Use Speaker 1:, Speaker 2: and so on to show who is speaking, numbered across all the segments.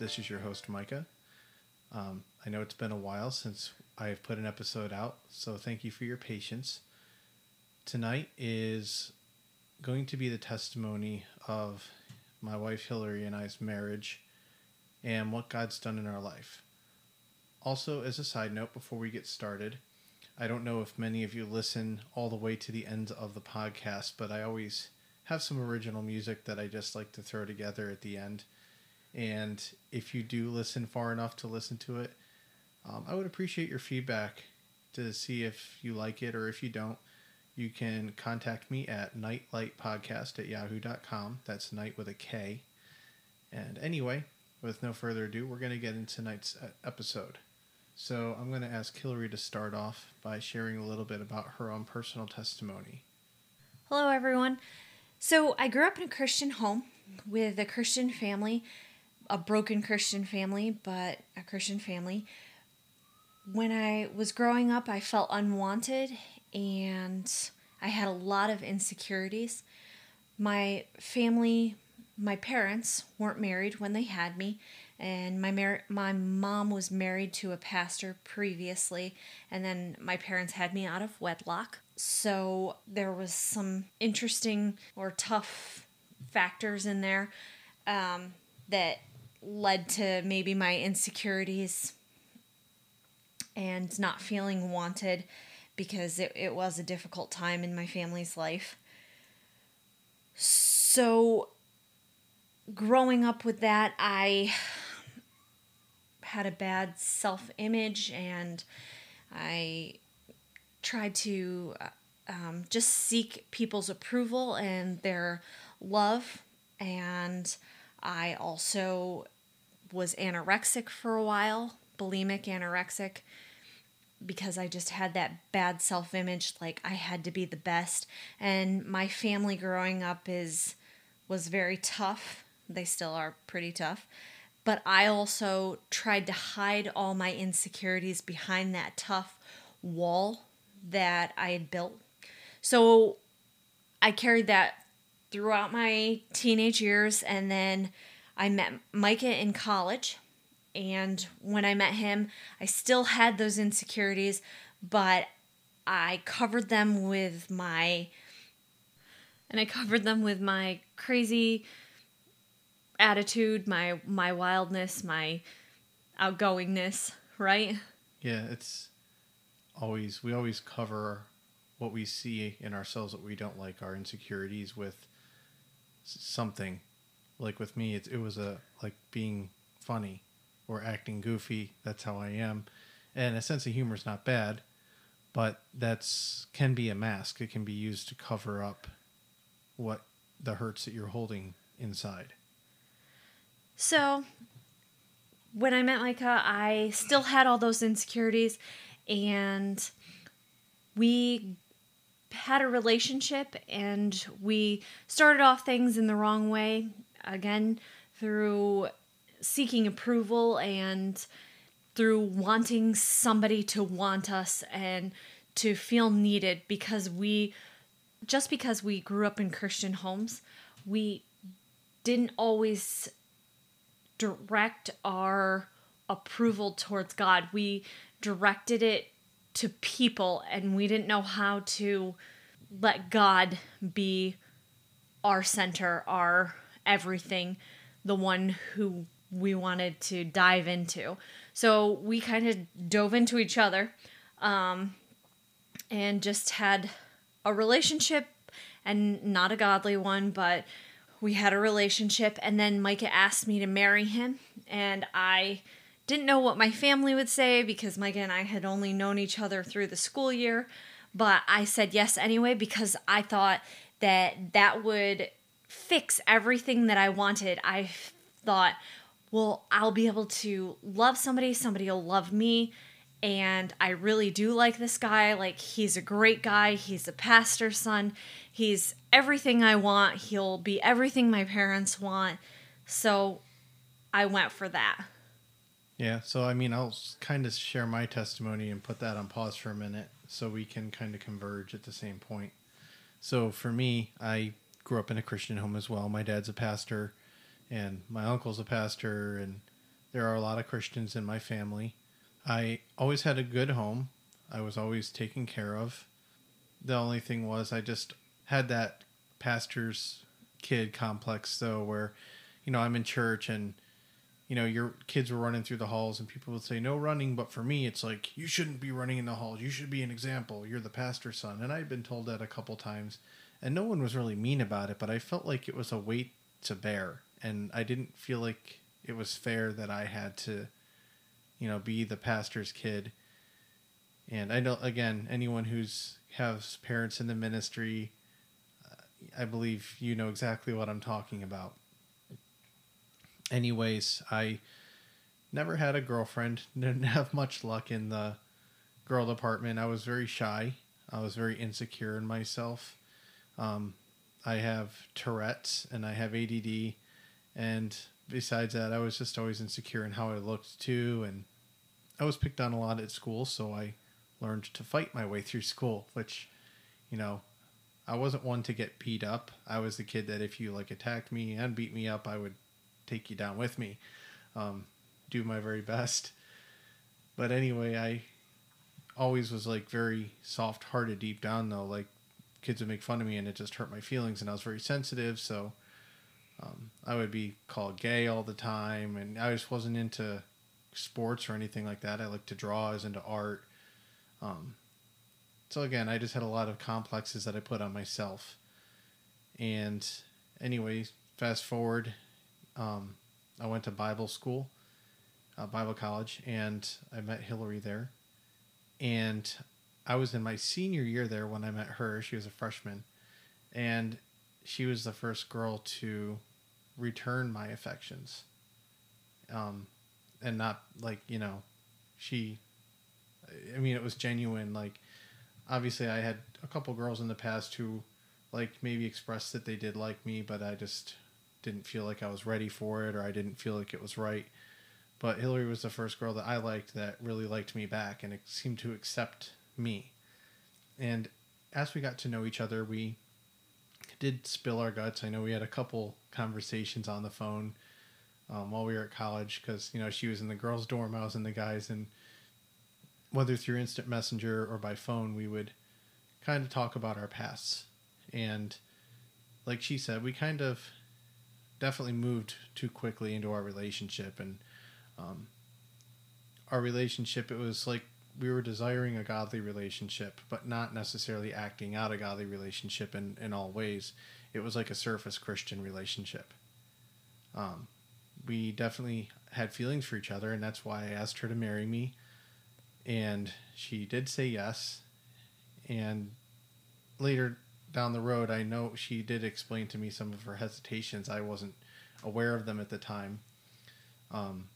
Speaker 1: This is your host, Micah. Um, I know it's been a while since I've put an episode out, so thank you for your patience. Tonight is going to be the testimony of my wife Hillary and I's marriage and what God's done in our life. Also, as a side note, before we get started, I don't know if many of you listen all the way to the end of the podcast, but I always have some original music that I just like to throw together at the end. And if you do listen far enough to listen to it, um, I would appreciate your feedback to see if you like it or if you don't. You can contact me at nightlightpodcast at yahoo.com. That's night with a K. And anyway, with no further ado, we're going to get into tonight's uh, episode. So I'm going to ask Hillary to start off by sharing a little bit about her own personal testimony.
Speaker 2: Hello, everyone. So, I grew up in a Christian home with a Christian family, a broken Christian family, but a Christian family. When I was growing up, I felt unwanted and I had a lot of insecurities. My family, my parents weren't married when they had me, and my mar- my mom was married to a pastor previously, and then my parents had me out of wedlock. So there was some interesting or tough factors in there um, that led to maybe my insecurities and not feeling wanted because it, it was a difficult time in my family's life. So, growing up with that, I had a bad self image and I tried to uh, um, just seek people's approval and their love. And I also was anorexic for a while, bulimic, anorexic, because I just had that bad self image. Like I had to be the best. And my family growing up is was very tough. They still are pretty tough. But I also tried to hide all my insecurities behind that tough wall that I had built. So I carried that throughout my teenage years and then I met Micah in college. And when I met him, I still had those insecurities, but I covered them with my and I covered them with my crazy attitude, my my wildness, my outgoingness, right?
Speaker 1: Yeah, it's always we always cover what we see in ourselves that we don't like our insecurities with something. Like with me it, it was a like being funny or acting goofy. That's how i am. And a sense of humor is not bad but that's can be a mask. It can be used to cover up what the hurts that you're holding inside.
Speaker 2: So when i met micah i still had all those insecurities and we had a relationship and we started off things in the wrong way again through seeking approval and through wanting somebody to want us and to feel needed because we just because we grew up in Christian homes we didn't always direct our approval towards God. We directed it to people and we didn't know how to let God be our center, our everything, the one who we wanted to dive into. So we kind of dove into each other um, and just had a relationship and not a godly one, but we had a relationship. And then Micah asked me to marry him, and I didn't know what my family would say because Micah and I had only known each other through the school year, but I said yes anyway because I thought that that would fix everything that I wanted. I thought, well, I'll be able to love somebody, somebody will love me. And I really do like this guy. Like, he's a great guy. He's a pastor's son. He's everything I want. He'll be everything my parents want. So I went for that.
Speaker 1: Yeah, so I mean, I'll kind of share my testimony and put that on pause for a minute so we can kind of converge at the same point. So for me, I grew up in a Christian home as well. My dad's a pastor, and my uncle's a pastor, and there are a lot of Christians in my family. I always had a good home. I was always taken care of. The only thing was I just had that pastor's kid complex though where you know, I'm in church and you know, your kids were running through the halls and people would say no running, but for me it's like you shouldn't be running in the halls. You should be an example. You're the pastor's son. And I'd been told that a couple times and no one was really mean about it, but I felt like it was a weight to bear and I didn't feel like it was fair that I had to you know, be the pastor's kid. And I know again, anyone who's has parents in the ministry, uh, I believe you know exactly what I'm talking about. Anyways, I never had a girlfriend. Didn't have much luck in the girl department. I was very shy. I was very insecure in myself. Um, I have Tourette's and I have ADD, and besides that, I was just always insecure in how I looked too, and I was picked on a lot at school, so I learned to fight my way through school, which, you know, I wasn't one to get beat up. I was the kid that if you like attacked me and beat me up, I would take you down with me. Um, do my very best. But anyway, I always was like very soft hearted deep down though. Like kids would make fun of me and it just hurt my feelings and I was very sensitive, so um, I would be called gay all the time and I just wasn't into sports or anything like that. I like to draw, I was into art. Um, so again, I just had a lot of complexes that I put on myself. And anyway, fast forward, um, I went to Bible school, uh, Bible college, and I met Hillary there. And I was in my senior year there when I met her. She was a freshman. And she was the first girl to return my affections. Um, and not like, you know, she I mean, it was genuine. Like, obviously, I had a couple girls in the past who, like, maybe expressed that they did like me, but I just didn't feel like I was ready for it, or I didn't feel like it was right. But Hillary was the first girl that I liked that really liked me back, and it seemed to accept me. And as we got to know each other, we did spill our guts. I know we had a couple conversations on the phone um, while we were at college because you know she was in the girls' dorm, I was in the guys, and whether through instant messenger or by phone, we would kind of talk about our pasts. And like she said, we kind of definitely moved too quickly into our relationship. And um, our relationship, it was like we were desiring a godly relationship, but not necessarily acting out a godly relationship in, in all ways. It was like a surface Christian relationship. Um, we definitely had feelings for each other, and that's why I asked her to marry me and she did say yes. And later down the road, I know she did explain to me some of her hesitations. I wasn't aware of them at the time. Um,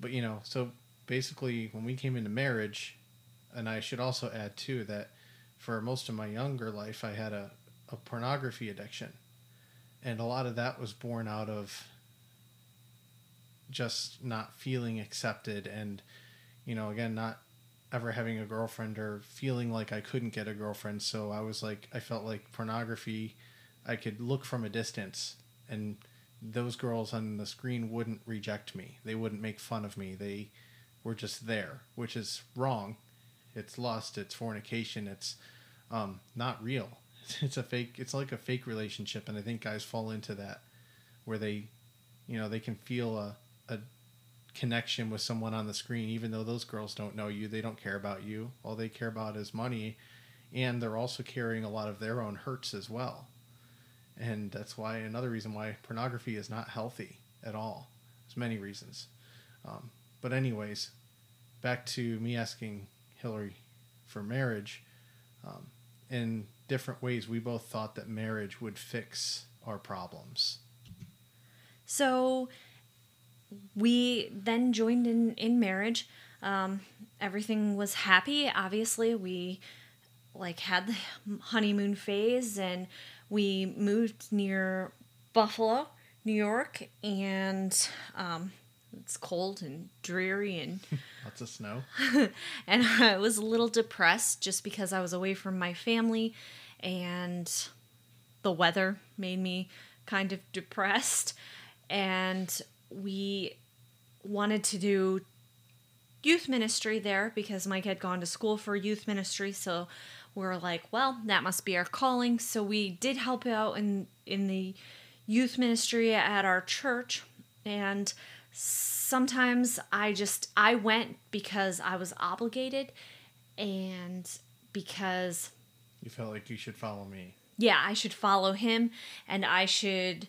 Speaker 1: but you know, so basically, when we came into marriage, and I should also add too that for most of my younger life, I had a, a pornography addiction, and a lot of that was born out of just not feeling accepted and you know, again, not ever having a girlfriend or feeling like I couldn't get a girlfriend. So I was like, I felt like pornography, I could look from a distance and those girls on the screen wouldn't reject me. They wouldn't make fun of me. They were just there, which is wrong. It's lust, it's fornication, it's um, not real. It's a fake, it's like a fake relationship. And I think guys fall into that where they, you know, they can feel a, connection with someone on the screen, even though those girls don't know you, they don't care about you. All they care about is money, and they're also carrying a lot of their own hurts as well. And that's why another reason why pornography is not healthy at all. There's many reasons. Um, but anyways, back to me asking Hillary for marriage. um, in different ways, we both thought that marriage would fix our problems.
Speaker 2: So we then joined in in marriage. Um, everything was happy. Obviously, we like had the honeymoon phase, and we moved near Buffalo, New York, and um, it's cold and dreary and
Speaker 1: Lots of snow.
Speaker 2: and I was a little depressed just because I was away from my family and the weather made me kind of depressed and we wanted to do youth ministry there because Mike had gone to school for youth ministry. So we are like well that must be our calling. So we did help out in in the youth ministry at our church. And sometimes I just I went because I was obligated and because
Speaker 1: You felt like you should follow me.
Speaker 2: yeah, I should follow him and I should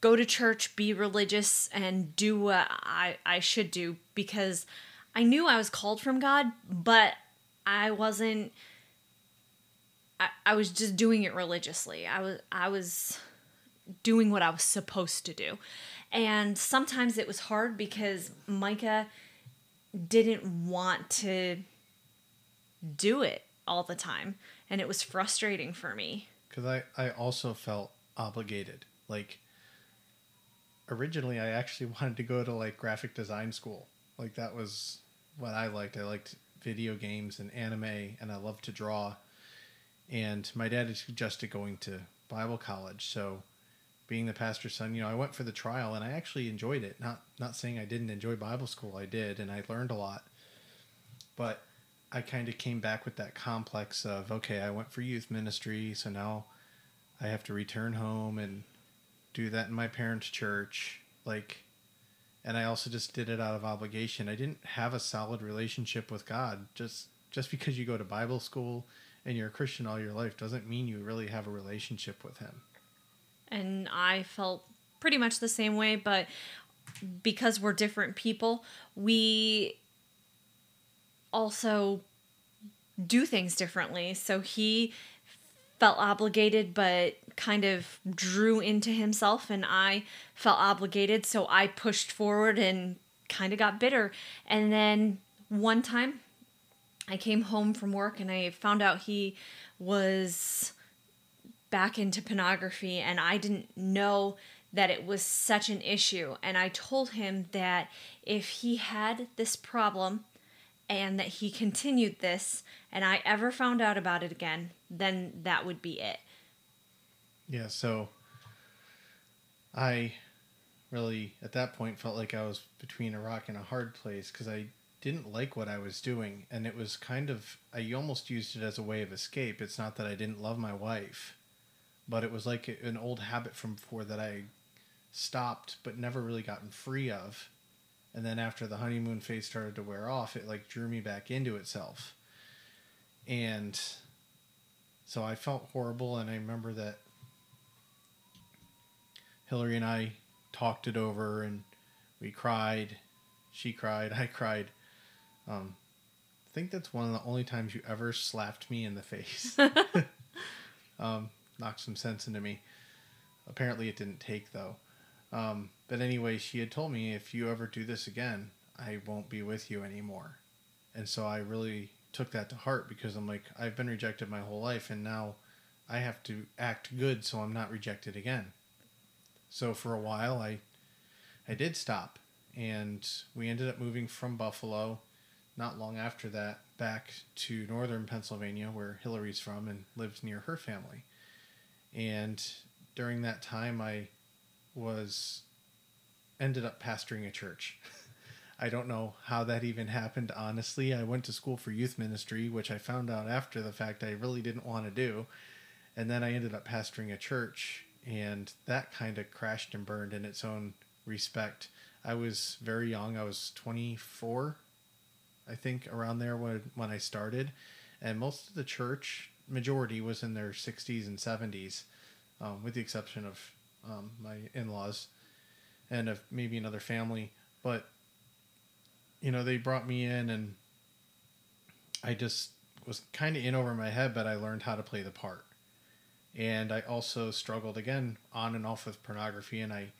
Speaker 2: go to church, be religious and do what I I should do because I knew I was called from God, but I wasn't I, I was just doing it religiously. I was I was doing what I was supposed to do. And sometimes it was hard because Micah didn't want to do it all the time. And it was frustrating for me.
Speaker 1: Because I, I also felt obligated. Like, originally, I actually wanted to go to like graphic design school. Like, that was what I liked. I liked video games and anime, and I loved to draw. And my dad had suggested going to Bible college. So, being the pastor's son, you know, I went for the trial and I actually enjoyed it. Not not saying I didn't enjoy Bible school, I did, and I learned a lot. But I kind of came back with that complex of okay, I went for youth ministry, so now I have to return home and do that in my parents' church, like and I also just did it out of obligation. I didn't have a solid relationship with God. Just just because you go to Bible school and you're a Christian all your life doesn't mean you really have a relationship with him.
Speaker 2: And I felt pretty much the same way, but because we're different people, we also do things differently. So he felt obligated, but kind of drew into himself, and I felt obligated. So I pushed forward and kind of got bitter. And then one time I came home from work and I found out he was back into pornography, and I didn't know that it was such an issue. And I told him that if he had this problem, and that he continued this and I ever found out about it again, then that would be it.
Speaker 1: Yeah, so I really at that point felt like I was between a rock and a hard place because I didn't like what I was doing and it was kind of I almost used it as a way of escape. It's not that I didn't love my wife, but it was like an old habit from before that I stopped but never really gotten free of. And then after the honeymoon phase started to wear off, it like drew me back into itself. And so I felt horrible and I remember that Hillary and I talked it over and we cried. She cried. I cried. Um, I think that's one of the only times you ever slapped me in the face. um, knocked some sense into me. Apparently, it didn't take though. Um, but anyway, she had told me if you ever do this again, I won't be with you anymore. And so I really took that to heart because I'm like, I've been rejected my whole life, and now I have to act good so I'm not rejected again. So for a while, I I did stop, and we ended up moving from Buffalo. Not long after that, back to northern Pennsylvania, where Hillary's from and lives near her family. And during that time, I was ended up pastoring a church. I don't know how that even happened, honestly. I went to school for youth ministry, which I found out after the fact I really didn't want to do. And then I ended up pastoring a church, and that kind of crashed and burned in its own respect. I was very young. I was 24, I think, around there when, when I started. And most of the church, majority, was in their 60s and 70s, um, with the exception of um, my in laws and of maybe another family. But, you know, they brought me in and I just was kind of in over my head, but I learned how to play the part. And I also struggled again on and off with pornography, and I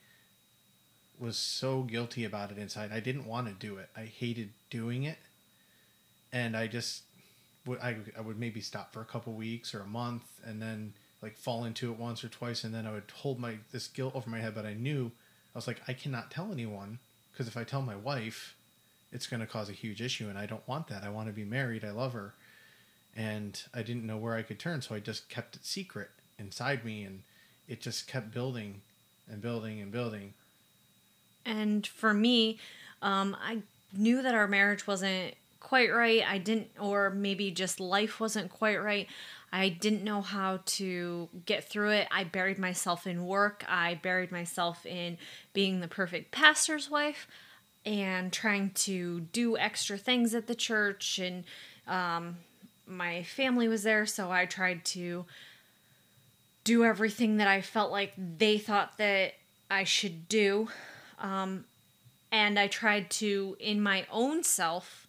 Speaker 1: was so guilty about it inside. I didn't want to do it. I hated doing it, and I just would I, I would maybe stop for a couple weeks or a month, and then like fall into it once or twice, and then I would hold my this guilt over my head. But I knew I was like, I cannot tell anyone because if I tell my wife, it's going to cause a huge issue, and I don't want that. I want to be married. I love her, and I didn't know where I could turn, so I just kept it secret inside me, and it just kept building and building and building.
Speaker 2: And for me, um, I knew that our marriage wasn't quite right. I didn't, or maybe just life wasn't quite right. I didn't know how to get through it. I buried myself in work. I buried myself in being the perfect pastor's wife and trying to do extra things at the church. And um, my family was there, so I tried to do everything that I felt like they thought that I should do. Um, and I tried to, in my own self,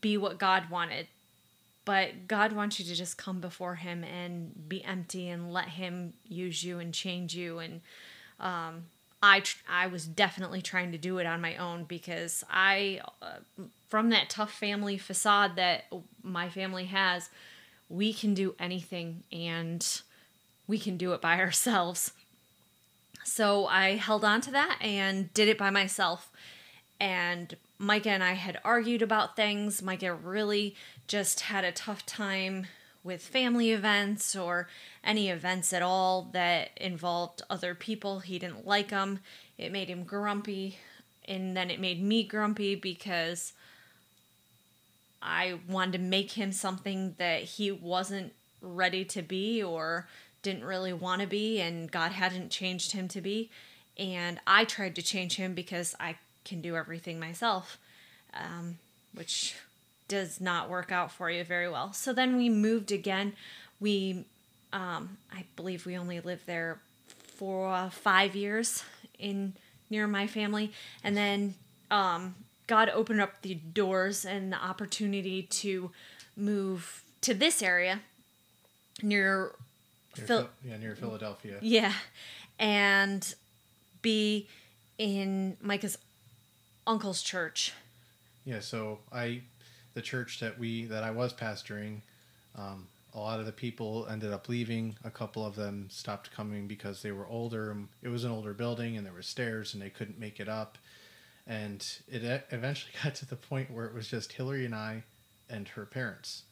Speaker 2: be what God wanted. But God wants you to just come before Him and be empty and let Him use you and change you. And um, I, tr- I was definitely trying to do it on my own because I, uh, from that tough family facade that my family has, we can do anything and we can do it by ourselves. So I held on to that and did it by myself. And Micah and I had argued about things. Micah really just had a tough time with family events or any events at all that involved other people. He didn't like them. It made him grumpy. And then it made me grumpy because I wanted to make him something that he wasn't ready to be or didn't really want to be and God hadn't changed him to be. And I tried to change him because I can do everything myself, um, which does not work out for you very well. So then we moved again. We, um, I believe we only lived there for uh, five years in near my family. And then um, God opened up the doors and the opportunity to move to this area near
Speaker 1: Near
Speaker 2: Phil-
Speaker 1: yeah, near Philadelphia.
Speaker 2: yeah, and be in Micah's uncle's church.
Speaker 1: Yeah, so I, the church that we that I was pastoring, um, a lot of the people ended up leaving. A couple of them stopped coming because they were older. It was an older building, and there were stairs, and they couldn't make it up. And it eventually got to the point where it was just Hillary and I, and her parents,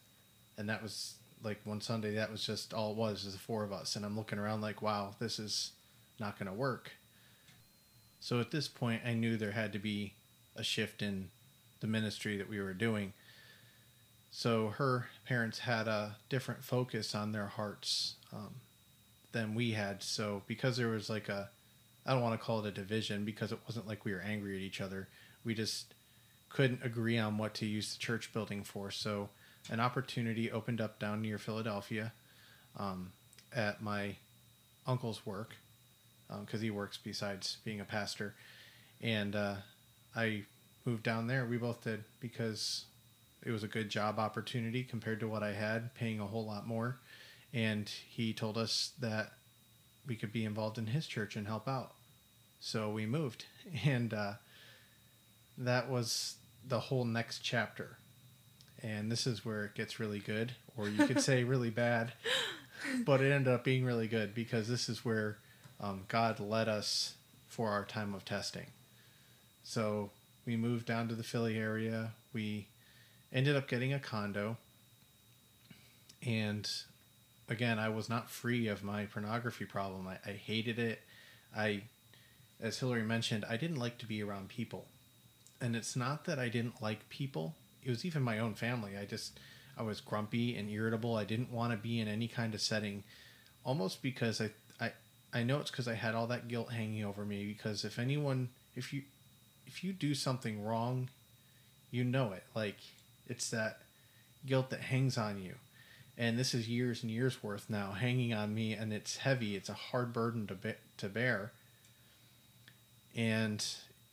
Speaker 1: and that was like one Sunday. That was just all it was, is the four of us. And I'm looking around like, wow, this is not going to work. So at this point, I knew there had to be a shift in the ministry that we were doing. So her parents had a different focus on their hearts um, than we had. So because there was like a, I don't want to call it a division because it wasn't like we were angry at each other. We just couldn't agree on what to use the church building for. So an opportunity opened up down near Philadelphia um, at my uncle's work because he works besides being a pastor. And uh, I moved down there. We both did because it was a good job opportunity compared to what I had, paying a whole lot more. And he told us that we could be involved in his church and help out. So we moved. And uh, that was the whole next chapter. And this is where it gets really good, or you could say really bad. But it ended up being really good because this is where um, God led us for our time of testing. So we moved down to the Philly area. We ended up getting a condo. And again, I was not free of my pornography problem. I, I hated it. I, as Hillary mentioned, I didn't like to be around people. And it's not that I didn't like people, it was even my own family. I just, I was grumpy and irritable. I didn't want to be in any kind of setting, almost because I, I, I know it's because I had all that guilt hanging over me. Because if anyone, if you, if you do something wrong, you know it. Like it's that guilt that hangs on you. And this is years and years worth now hanging on me, and it's heavy. It's a hard burden to be- to bear. And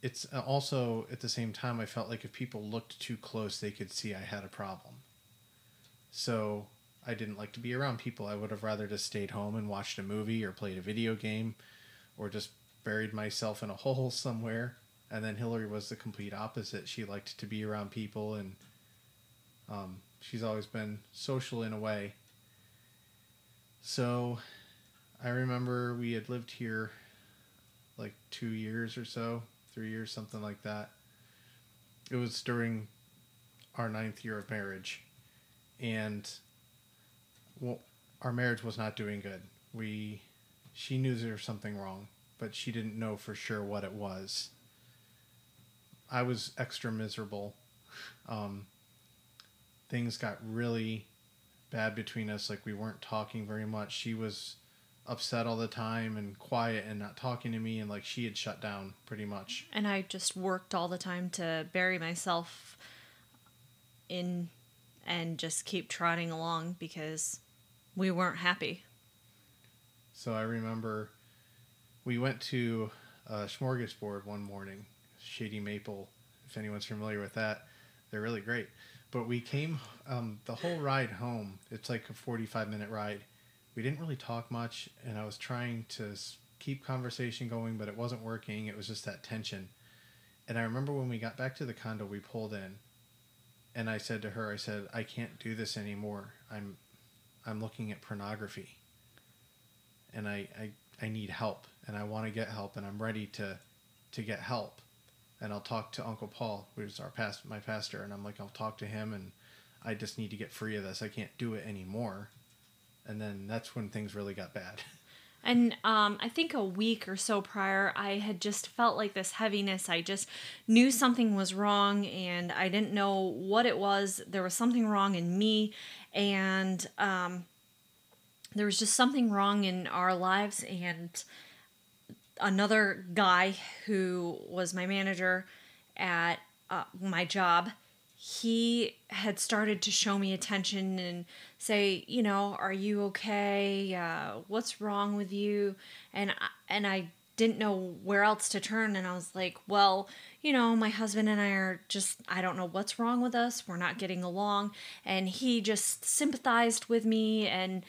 Speaker 1: it's also at the same time, I felt like if people looked too close, they could see I had a problem. So I didn't like to be around people. I would have rather just stayed home and watched a movie or played a video game or just buried myself in a hole somewhere. And then Hillary was the complete opposite. She liked to be around people and um, she's always been social in a way. So I remember we had lived here like two years or so, three years, something like that. It was during our ninth year of marriage. And well, our marriage was not doing good. We, she knew there was something wrong, but she didn't know for sure what it was. I was extra miserable. Um, things got really bad between us. Like we weren't talking very much. She was upset all the time and quiet and not talking to me and like she had shut down pretty much.
Speaker 2: And I just worked all the time to bury myself in and just keep trotting along because we weren't happy.
Speaker 1: So I remember we went to a smorgasbord one morning, Shady Maple, if anyone's familiar with that. They're really great. But we came um, the whole ride home. It's like a 45 minute ride. We didn't really talk much, and I was trying to keep conversation going, but it wasn't working. It was just that tension. And I remember when we got back to the condo, we pulled in, and I said to her, I said, I can't do this anymore. I'm, I'm looking at pornography, and I, I, I need help, and I want to get help, and I'm ready to, to get help and I'll talk to Uncle Paul, who's our past my pastor, and I'm like, I'll talk to him, and I just need to get free of this. I can't do it anymore. And then that's when things really got bad.
Speaker 2: And um, I think a week or so prior, I had just felt like this heaviness. I just knew something was wrong, and I didn't know what it was. There was something wrong in me, and um, there was just something wrong in our lives. And another guy who was my manager at uh, my job. He had started to show me attention and say you know are you okay? Uh, what's wrong with you? And I, and i didn't know where else to turn. And i was like well you know my husband and i are just i don't know what's wrong with us. We're not getting along. And he just sympathized with me and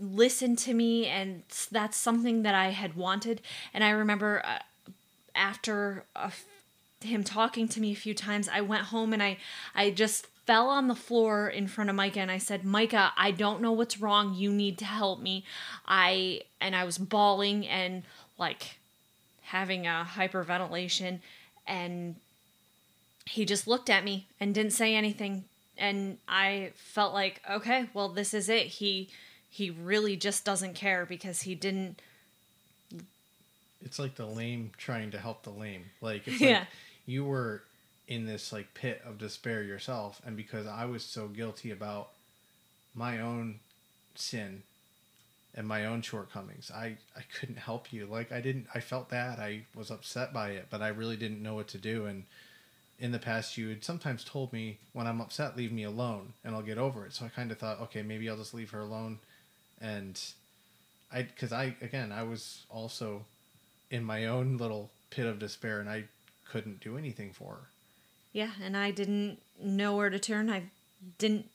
Speaker 2: listen to me and that's something that I had wanted. And I remember uh, after him talking to me a few times I went home and I I just fell on the floor in front of Micah and I said Micah I don't know what's wrong. You need to help me. I and I was bawling and like having a hyperventilation and he just looked at me and didn't say anything. And I felt like okay well this is it. He he really just doesn't care because he didn't
Speaker 1: it's like the lame trying to help the lame. Like it's like yeah. you were in this like pit of despair yourself and because i was so guilty about my own sin and my own shortcomings i i couldn't help you. Like i didn't i felt bad. I was upset by it but i really didn't know what to do. And in the past you had sometimes told me when i'm upset leave me alone and i'll get over it. So i kind of thought okay maybe i'll just leave her alone and I because I again I was also in my own little pit of despair and I couldn't do anything for her.
Speaker 2: Yeah, and I didn't know where to turn. I didn't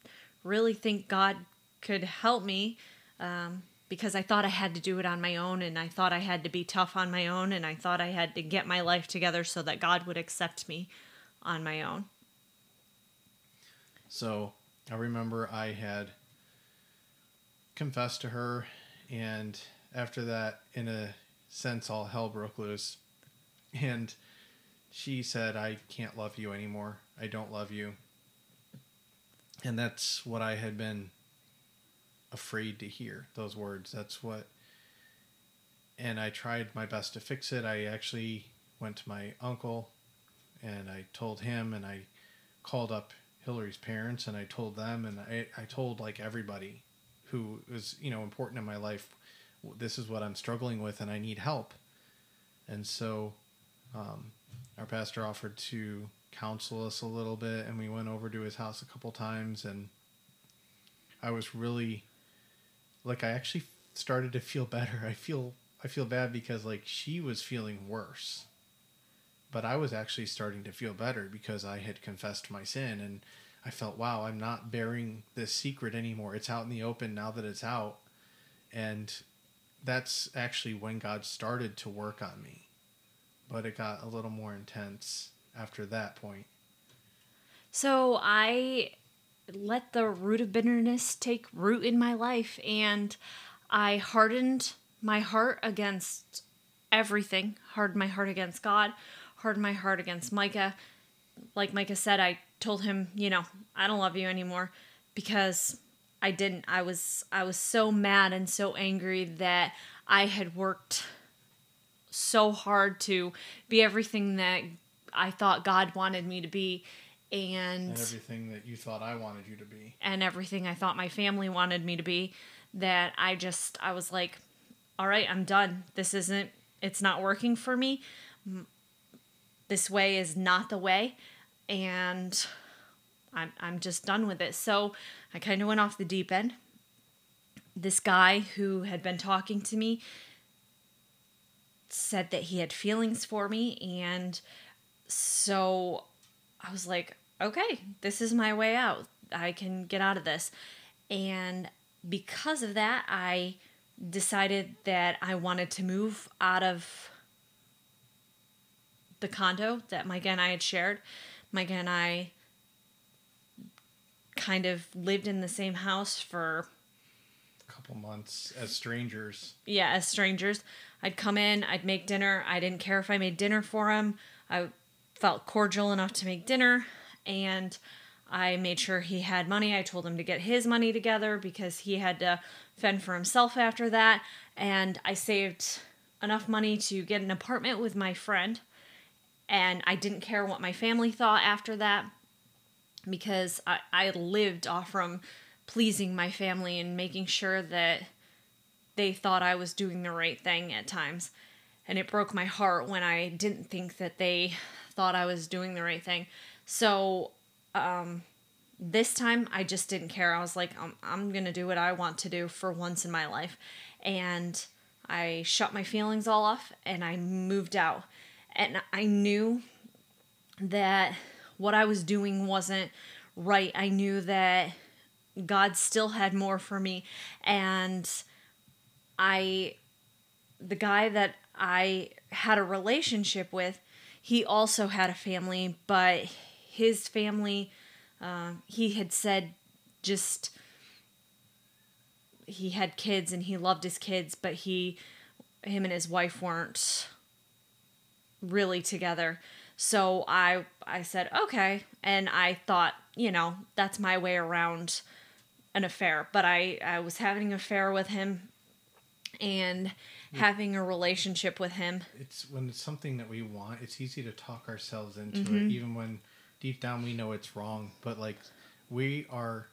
Speaker 2: really think God could help me um, because I thought I had to do it on my own and I thought I had to be tough on my own and I thought I had to get my life together so that God would accept me on my own.
Speaker 1: So I remember I had confessed to her, and after that, in a sense, all hell broke loose. And she said, I can't love you anymore. I don't love you. And that's what I had been afraid to hear, those words. That's what. And I tried my best to fix it. I actually went to my uncle and I told him, and I called up Hillary's parents and I told them, and I, I told like everybody who is you know important in my life this is what i'm struggling with and i need help. And so um, our pastor offered to counsel us a little bit and we went over to his house a couple times and i was really like i actually started to feel better. I feel i feel bad because like she was feeling worse but i was actually starting to feel better because i had confessed my sin and I felt, wow, I'm not bearing this secret anymore. It's out in the open now that it's out. And that's actually when God started to work on me. But it got a little more intense after that point.
Speaker 2: So I let the root of bitterness take root in my life and I hardened my heart against everything, hardened my heart against God, hardened my heart against Micah. Like Micah said, I told him, you know, I don't love you anymore because I didn't. I was I was so mad and so angry that I had worked so hard to be everything that I thought God wanted me to be and,
Speaker 1: and everything that you thought I wanted you to be.
Speaker 2: And everything I thought my family wanted me to be that I just I was like, all right, I'm done. This isn't it's not working for me. This way is not the way and I'm I'm just done with it. So I kind of went off the deep end. This guy who had been talking to me said that he had feelings for me and so I was like, okay, this is my way out. I can get out of this. And because of that, I decided that I wanted to move out of the condo that Micah and I had shared. Micah and I kind of lived in the same house for
Speaker 1: a couple months as strangers.
Speaker 2: Yeah, as strangers. I'd come in, I'd make dinner. I didn't care if I made dinner for him. I felt cordial enough to make dinner and I made sure he had money. I told him to get his money together because he had to fend for himself after that. And I saved enough money to get an apartment with my friend. And I didn't care what my family thought after that because I, I lived off from pleasing my family and making sure that they thought I was doing the right thing at times. And it broke my heart when I didn't think that they thought I was doing the right thing. So um, this time I just didn't care. I was like, I'm, I'm going to do what I want to do for once in my life. And I shut my feelings all off and I moved out. And I knew that what I was doing wasn't right. I knew that God still had more for me. And I, the guy that I had a relationship with, he also had a family, but his family, uh, he had said just he had kids and he loved his kids, but he, him and his wife weren't really together. So I I said okay, and I thought you know that's my way around an affair. But I I was having an affair with him, and having a relationship with him.
Speaker 1: It's when it's something that we want. It's easy to talk ourselves into mm-hmm. it, even when deep down we know it's wrong. But like we are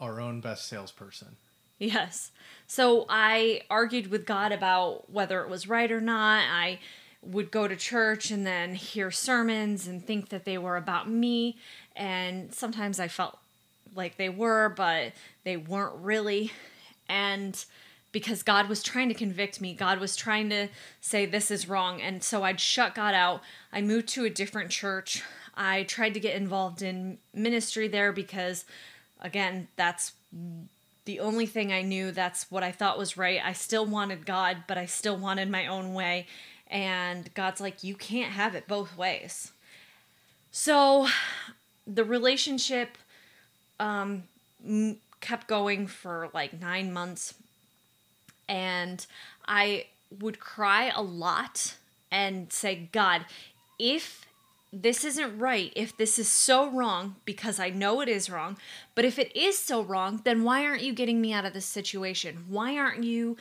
Speaker 1: our own best salesperson.
Speaker 2: Yes. So I argued with God about whether it was right or not. I would go to church and then hear sermons and think that they were about me. And sometimes I felt like they were, but they weren't really. And because God was trying to convict me, God was trying to say this is wrong. And so I'd shut God out. I moved to a different church. I tried to get involved in ministry there because, again, that's the only thing I knew. That's what I thought was right. I still wanted God, but I still wanted my own way. And God's like, you can't have it both ways. So the relationship um, kept going for like nine months. And I would cry a lot and say, God, if this isn't right, if this is so wrong, because I know it is wrong, but if it is so wrong, then why aren't you getting me out of this situation? Why aren't you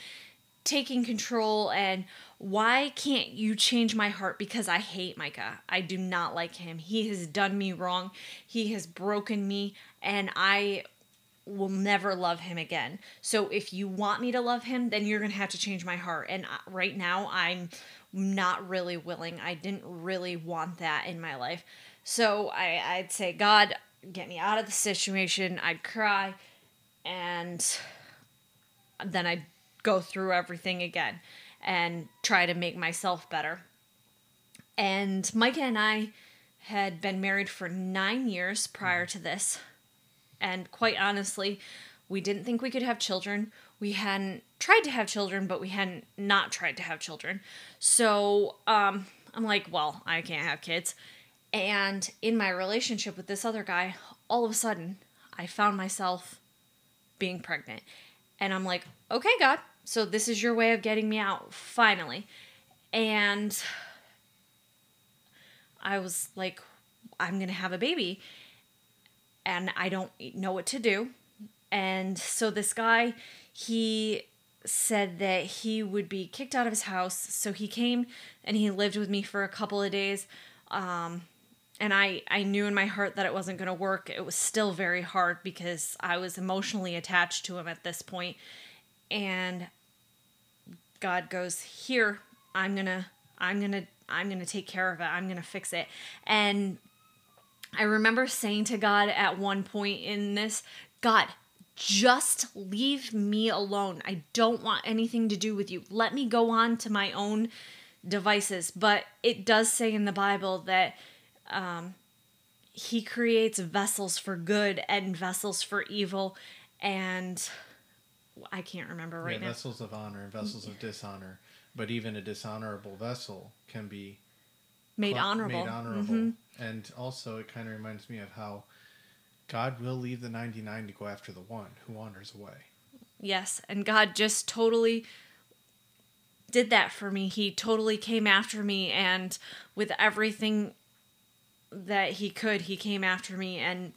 Speaker 2: taking control and why can't you change my heart because I hate Micah. I do not like him. He has done me wrong. He has broken me and I will never love him again. So if you want me to love him, then you're going to have to change my heart. And uh, right now I'm not really willing. I didn't really want that in my life. So I, I'd say, God, get me out of the situation. I'd cry and then I'd go through everything again and try to make myself better. And Micah and I had been married for nine years prior to this. And quite honestly, we didn't think we could have children. We hadn't tried to have children, but we hadn't not tried to have children. So um, I'm like, well, I can't have kids. And in my relationship with this other guy, all of a sudden, I found myself being pregnant. And I'm like, okay, God, so this is your way of getting me out, finally. And I was like, I'm going to have a baby. And I don't know what to do. And so this guy, he said that he would be kicked out of his house. So he came and he lived with me for a couple of days. Um, and I, I knew in my heart that it wasn't going to work. It was still very hard because I was emotionally attached to him at this point. And God goes, "Here, I'm going to I'm going to I'm going to take care of it. I'm going to fix it." And I remember saying to God at one point in this, "God, just leave me alone. I don't want anything to do with you. Let me go on to my own devices." But it does say in the Bible that um, he creates vessels for good and vessels for evil, and I can't remember right
Speaker 1: yeah,
Speaker 2: now.
Speaker 1: Vessels of honor and vessels of dishonor, but even a dishonorable vessel can be
Speaker 2: made honorable.
Speaker 1: Made honorable, mm-hmm. and also it kind of reminds me of how God will leave the ninety-nine to go after the one who wanders away.
Speaker 2: Yes, and God just totally did that for me. He totally came after me, and with everything that he could, he came after me. And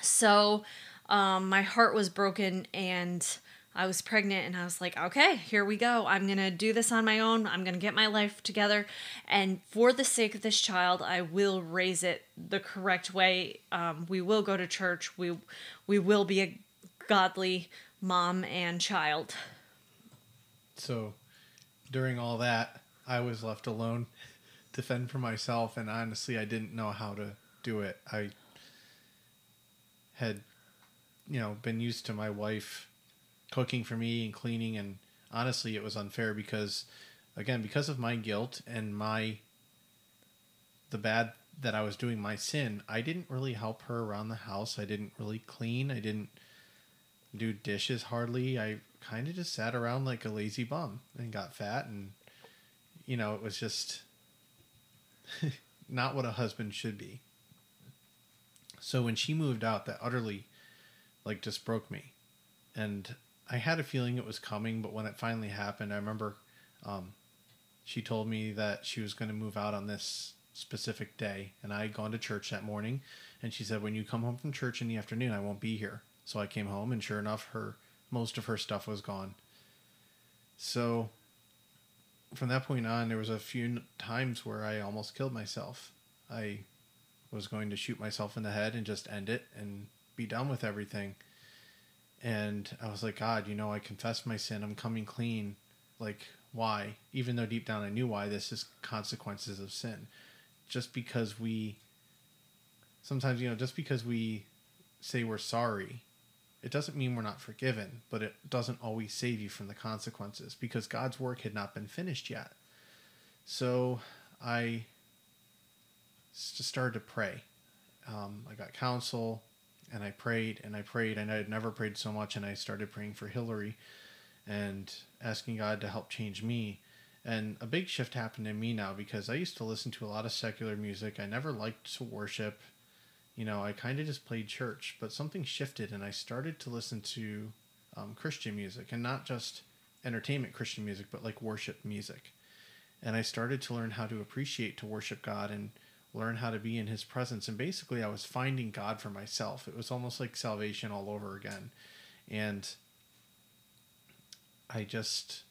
Speaker 2: so um, my heart was broken and I was pregnant and I was like, okay, here we go. I'm going to do this on my own. I'm going to get my life together. And for the sake of this child, I will raise it the correct way. Um, we will go to church. We, we will be a godly mom and child.
Speaker 1: So during all that, I was left alone to fend for myself, and honestly, I didn't know how to do it. I had, you know, been used to my wife cooking for me and cleaning, and honestly, it was unfair because, again, because of my guilt and my the bad that I was doing, my sin, I didn't really help her around the house. I didn't really clean. I didn't do dishes hardly. I kind of just sat around like a lazy bum and got fat and you know, it was just not what a husband should be. So when she moved out, that utterly, like, just broke me. And I had a feeling it was coming, but when it finally happened, I remember um, she told me that she was going to move out on this specific day. And I had gone to church that morning. And she said, When you come home from church in the afternoon, I won't be here. So I came home, and sure enough, her most of her stuff was gone. So from that point on, there was a few times where I almost killed myself. I was going to shoot myself in the head and just end it and be done with everything. And I was like, God, you know, I confessed my sin. I'm coming clean. Like, why? Even though deep down I knew why, this is consequences of sin. Just because we, sometimes, you know, just because we say we're sorry it doesn't mean we're not forgiven, but it doesn't always save you from the consequences because God's work had not been finished yet. So I just started to pray. Um, I got counsel and I prayed and I prayed and I had never prayed so much and I started praying for Hillary and asking God to help change me. And a big shift happened in me now because I used to listen to a lot of secular music. I never liked to worship you know, I kind of just played church, but something shifted and I started to listen to um, Christian music and not just entertainment Christian music, but like worship music. And I started to learn how to appreciate to worship God and learn how to be in His presence. And basically, I was finding God for myself. It was almost like salvation all over again. And I just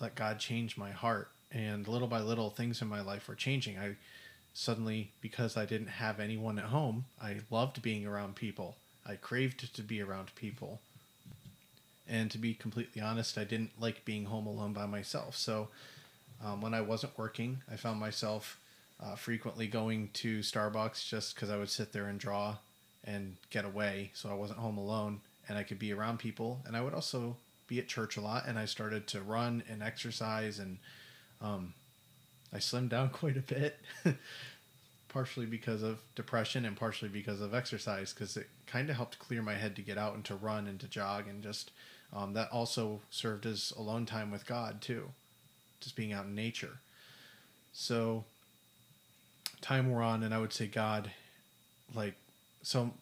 Speaker 1: let God change my heart. And little by little, things in my life were changing. I suddenly because I didn't have anyone at home, I loved being around people. I craved to be around people. And to be completely honest, I didn't like being home alone by myself. So um, when I wasn't working, I found myself uh, frequently going to Starbucks just because I would sit there and draw and get away. So I wasn't home alone and I could be around people. And I would also be at church a lot. And I started to run and exercise and um, I slimmed down quite a bit. partially because of depression and partially because of exercise because it kind of helped clear my head to get out and to run and to jog and just um, that also served as alone time with God too, just being out in nature. So time wore on, and I would say God, like, so.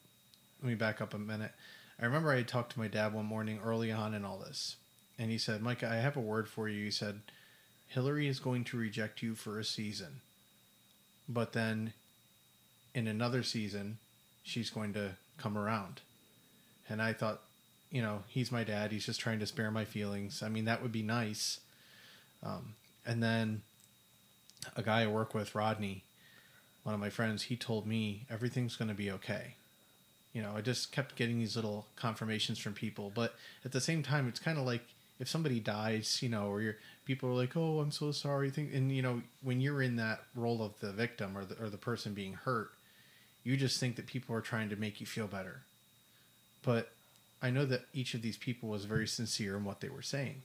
Speaker 1: Let me back up a minute. I remember I talked to my dad one morning early on in all this, and he said, "Micah, I have a word for you." He said, "Hillary is going to reject you for a season, but then in another season, she's going to come around." And I thought, you know, he's my dad. He's just trying to spare my feelings. I mean, that would be nice. Um, and then a guy I work with, Rodney, one of my friends, he told me everything's going to be okay. You know, I just kept getting these little confirmations from people, but at the same time, it's kind of like if somebody dies, you know, or you're, people are like, "Oh, I'm so sorry," and you know, when you're in that role of the victim or the or the person being hurt, you just think that people are trying to make you feel better. But I know that each of these people was very sincere in what they were saying.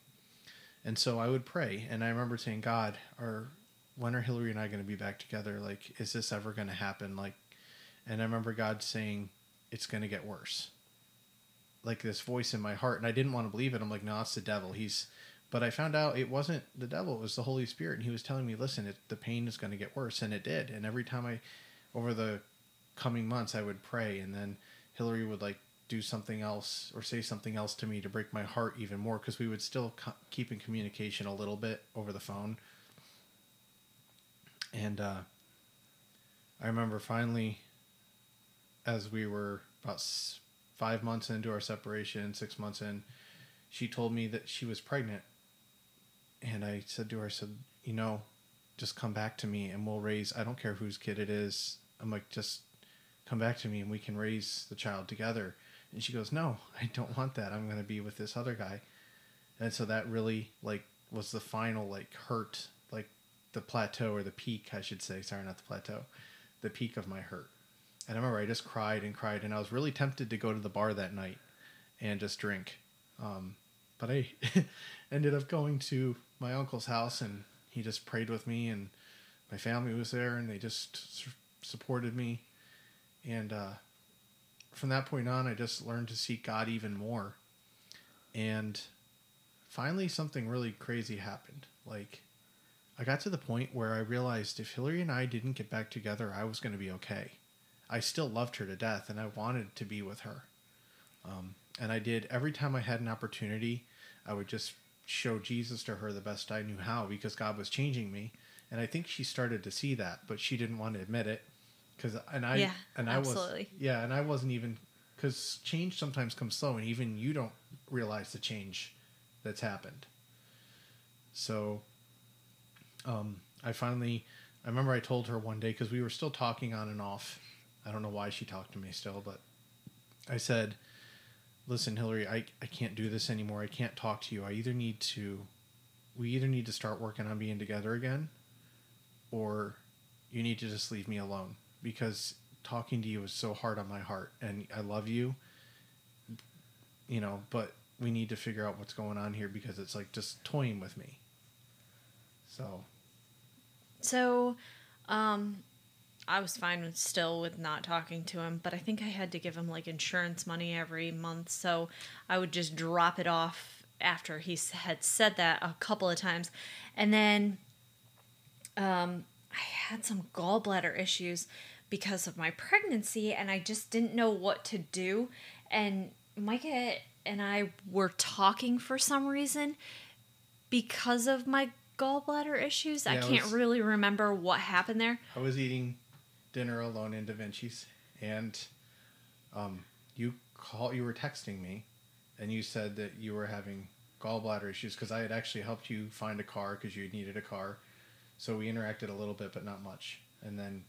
Speaker 1: And so I would pray. And I remember saying, God, are when are Hillary and I going to be back together? Like, is this ever going to happen? Like, and I remember God saying, it's going to get worse. Like this voice in my heart. And I didn't want to believe it. I'm like, no, it's the devil. He's, but I found out it wasn't the devil. It was the Holy Spirit. And he was telling me, listen, it, the pain is going to get worse. And it did. And every time I, over the coming months, I would pray. And then Hillary would like do something else or say something else to me to break my heart even more because we would still co- keep in communication a little bit over the phone. And uh, I remember finally, as we were about five months into our separation, six months in, she told me that she was pregnant. And I said to her, I said, you know, just come back to me and we'll raise, I don't care whose kid it is. I'm like, just come back to me and we can raise the child together. And she goes, "No, I don't want that. I'm going to be with this other guy." And so that really like was the final like hurt, the plateau or the peak, I should say. Sorry, not the plateau, the peak of my hurt. And I remember I just cried and cried, and I was really tempted to go to the bar that night and just drink. Um, but I ended up going to my uncle's house, and he just prayed with me, and my family was there, and they just supported me. And uh, from that point on, I just learned to seek God even more. And finally, something really crazy happened. Like, I got to the point where I realized if Hillary and I didn't get back together, I was going to be okay. I still loved her to death and I wanted to be with her. Um, and I did every time I had an opportunity, I would just show Jesus to her the best I knew how because God was changing me. And I think she started to see that, but she didn't want to admit it because and I
Speaker 2: yeah,
Speaker 1: and I
Speaker 2: absolutely.
Speaker 1: was yeah, and I wasn't even because change sometimes comes slow, and even you don't realize the change that's happened. So, um, I finally, I remember I told her one day because we were still talking on and off. I don't know why she talked to me still, but I said, "Listen, Hillary, I I can't do this anymore. I can't talk to you. I either need to, we either need to start working on being together again, or." You need to just leave me alone because talking to you is so hard on my heart and I love you you know but we need to figure out what's going on here because it's like just toying with me so.
Speaker 2: So, um, I was fine with still with not talking to him, but I think I had to give him like insurance money every month, so I would just drop it off after he had said that a couple of times, and then, um, I had some gallbladder issues because of my pregnancy, and I just didn't know what to do, and Micah and I were talking for some reason because of my gallbladder issues. I
Speaker 1: Yeah, it
Speaker 2: can't
Speaker 1: was-
Speaker 2: really remember what happened there.
Speaker 1: I was eating dinner alone in Da Vinci's and um, you call you were texting me and you said that you were having gallbladder issues because I had actually helped you find a car because you needed a car so we interacted a little bit but not much and then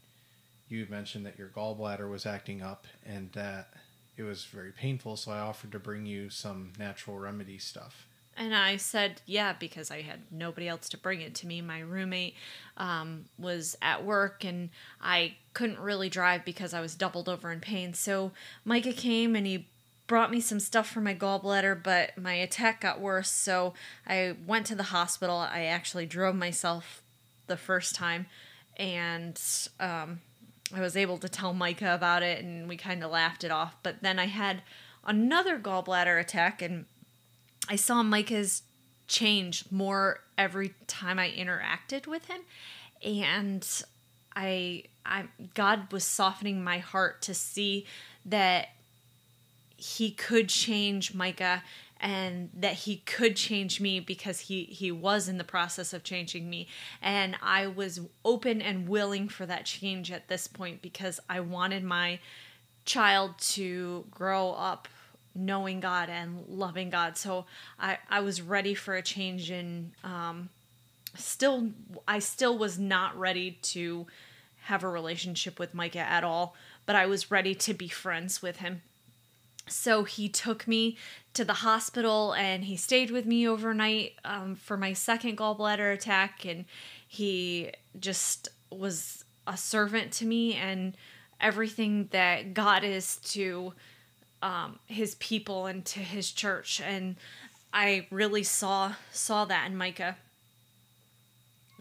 Speaker 1: you mentioned that your gallbladder was acting up and that it was very painful so I offered to bring you some natural remedy stuff
Speaker 2: And I said, yeah, because I had nobody else to bring it to me. My roommate um, was at work and I couldn't really drive because I was doubled over in pain. So Micah came and he brought me some stuff for my gallbladder, but my attack got worse. So I went to the hospital. I actually drove myself the first time and um, I was able to tell Micah about it and we kind of laughed it off. But then I had another gallbladder attack and I saw Micah's change more every time I interacted with him. And I I God was softening my heart to see that he could change Micah and that he could change me because he he was in the process of changing me and I was open and willing for that change at this point because I wanted my child to grow up knowing God and loving God. So I I was ready for a change and um still I still was not ready to have a relationship with Micah at all but I was ready to be friends with him. So he took me to the hospital and he stayed with me overnight um, for my second gallbladder attack. And he just was a servant to me and everything that god is to um, his people and to his church and i really saw saw that in micah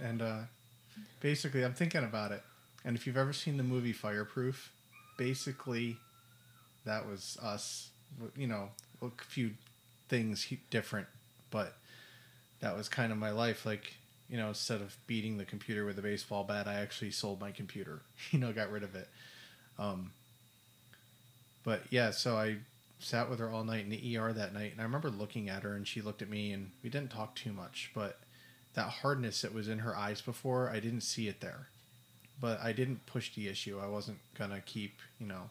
Speaker 1: And uh, basically, I'm thinking about it. And if you've ever seen the movie Fireproof, basically, that was us. You know, a few things different, but that was kind of my life. Like, you know, instead of beating the computer with a baseball bat, I actually sold my computer. You know, got rid of it. Um, but yeah, so I sat with her all night in the ER that night, and I remember looking at her, and she looked at me, and we didn't talk too much, but that hardness that was in her eyes before, I didn't see it there. But I didn't push the issue. I wasn't gonna keep, you know,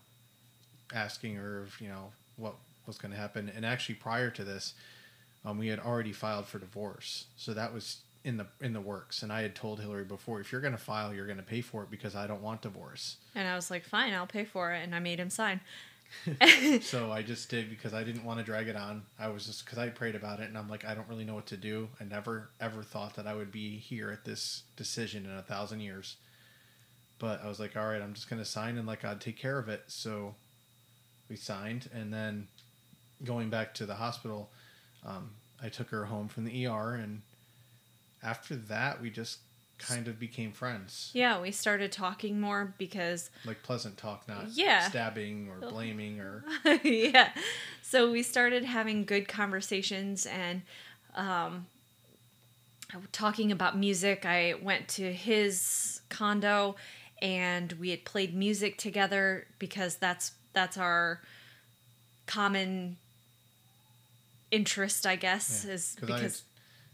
Speaker 1: asking her, if, you know, what was gonna happen. And actually, prior to this, um, we had already filed for divorce, so that was in the in the works. And I had told Hillary before, if you're gonna file, you're gonna pay for it because I don't want divorce.
Speaker 2: and i was like fine i'll pay for it and i made him sign
Speaker 1: so I just did because I didn't want to drag it on. I was just because I prayed about it and I'm like, I don't really know what to do. I never ever thought that I would be here at this decision in a thousand years. But I was like, all right, I'm just gonna sign and let God take care of it. So we signed, and then going back to the hospital, um, I took her home from the ER, and after that, we just kind of became friends.
Speaker 2: yeah we started talking more because
Speaker 1: Like pleasant talk, not
Speaker 2: Yeah.
Speaker 1: stabbing or blaming or
Speaker 2: yeah. So we started having good conversations and um, talking about music. I went to his condo and we had played music together because that's that's our common interest, I guess, is
Speaker 1: because I
Speaker 2: because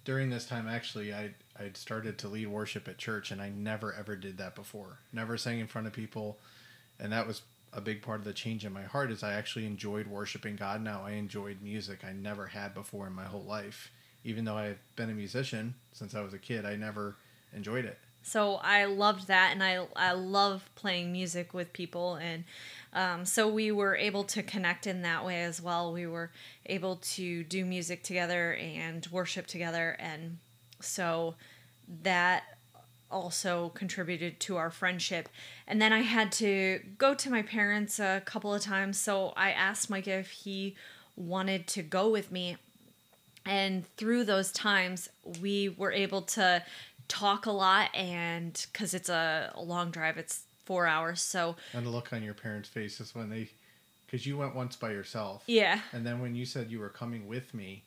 Speaker 1: during this time actually I I'd started to lead worship at church and I never ever did that before. Never sang in front of people, and that was a big part of the change in my heart. Is I actually enjoyed worshiping God now. I enjoyed music I never had before in my whole life. Even though I've been a musician since I was a kid, I never enjoyed it.
Speaker 2: So I loved that, and I I love playing music with people, and um, so we were able to connect in that way as well. We were able to do music together and worship together, and so that also contributed to our friendship. And then I had to go to my parents a couple of times, so I asked Mike if he wanted to go with me. And through those times we were able to talk a lot and because it's a, a long drive it's four hours so
Speaker 1: And the look on your parents' faces when they, because you went once by yourself,
Speaker 2: yeah.
Speaker 1: And then when you said you were coming with me,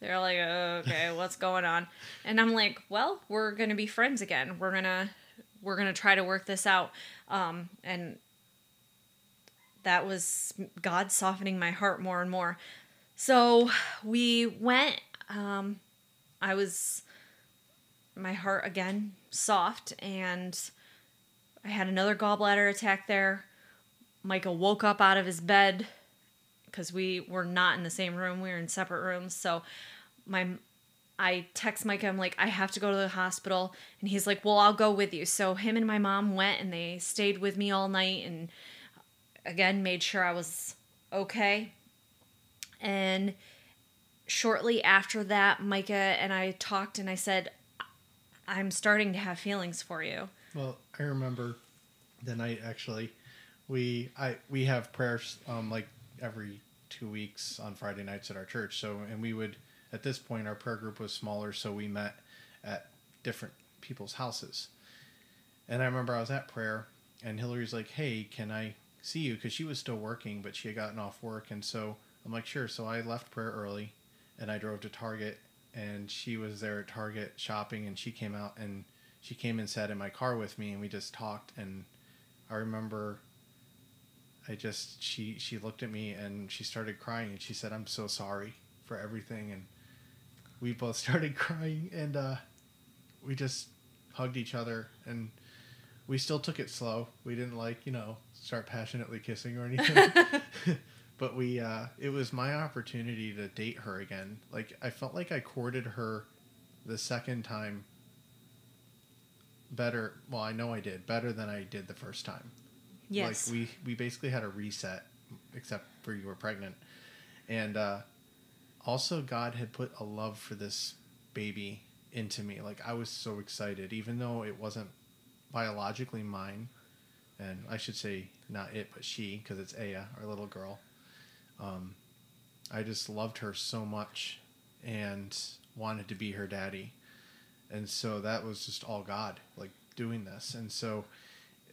Speaker 2: they're like okay what's going on? And i'm like well we're gonna be friends again. We're gonna we're gonna try to work this out. Um and that was god softening my heart more and more. So we went um i was my heart again soft and i had another gallbladder attack there. Micah woke up out of his bed because we were not in the same room we were in separate rooms. So my i text micah i'm like i have to go to the hospital. And he's like well i'll go with you. So him and my mom went and they stayed with me all night and again made sure i was okay. And shortly after that micah and i talked and i said i'm starting to have feelings for you.
Speaker 1: Well, I remember the night actually. We I we have prayers um like every two weeks on Friday nights at our church. So and we would at this point our prayer group was smaller, so we met at different people's houses. And I remember I was at prayer and Hillary's like, "Hey, can I see you?" Because she was still working, but she had gotten off work, and so I'm like, "Sure." So I left prayer early, and I drove to Target, and she was there at Target shopping, and she came out and she came and sat in my car with me, and we just talked, and I remember. I just she she looked at me and she started crying and she said I'm so sorry for everything and we both started crying and uh, we just hugged each other and we still took it slow. We didn't like, you know, start passionately kissing or anything. but we uh it was my opportunity to date her again. Like I felt like I courted her the second time better. Well, I know I did better than I did the first time.
Speaker 2: Yes.
Speaker 1: Like we we basically had a reset except for you were pregnant. And uh also God had put a love for this baby into me. Like I was so excited even though it wasn't biologically mine and I should say not it but she because it's Aya, our little girl. Um I just loved her so much and wanted to be her daddy. And so that was just all God, like doing this. And so